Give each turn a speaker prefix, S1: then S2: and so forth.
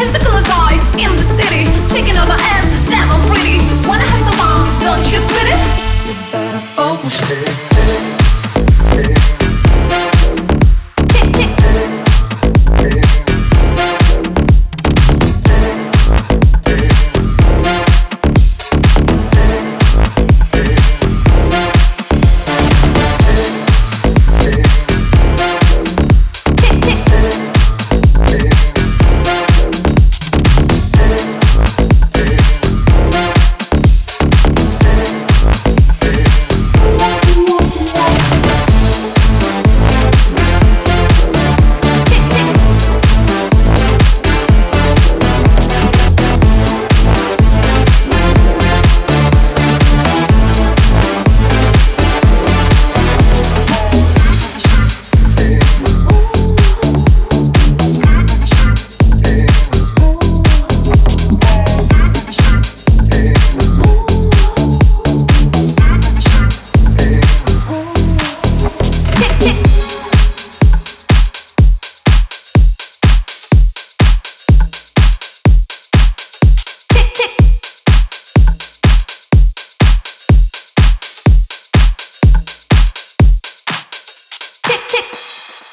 S1: It's the coolest in the city. Chicken on my ass, devil チェック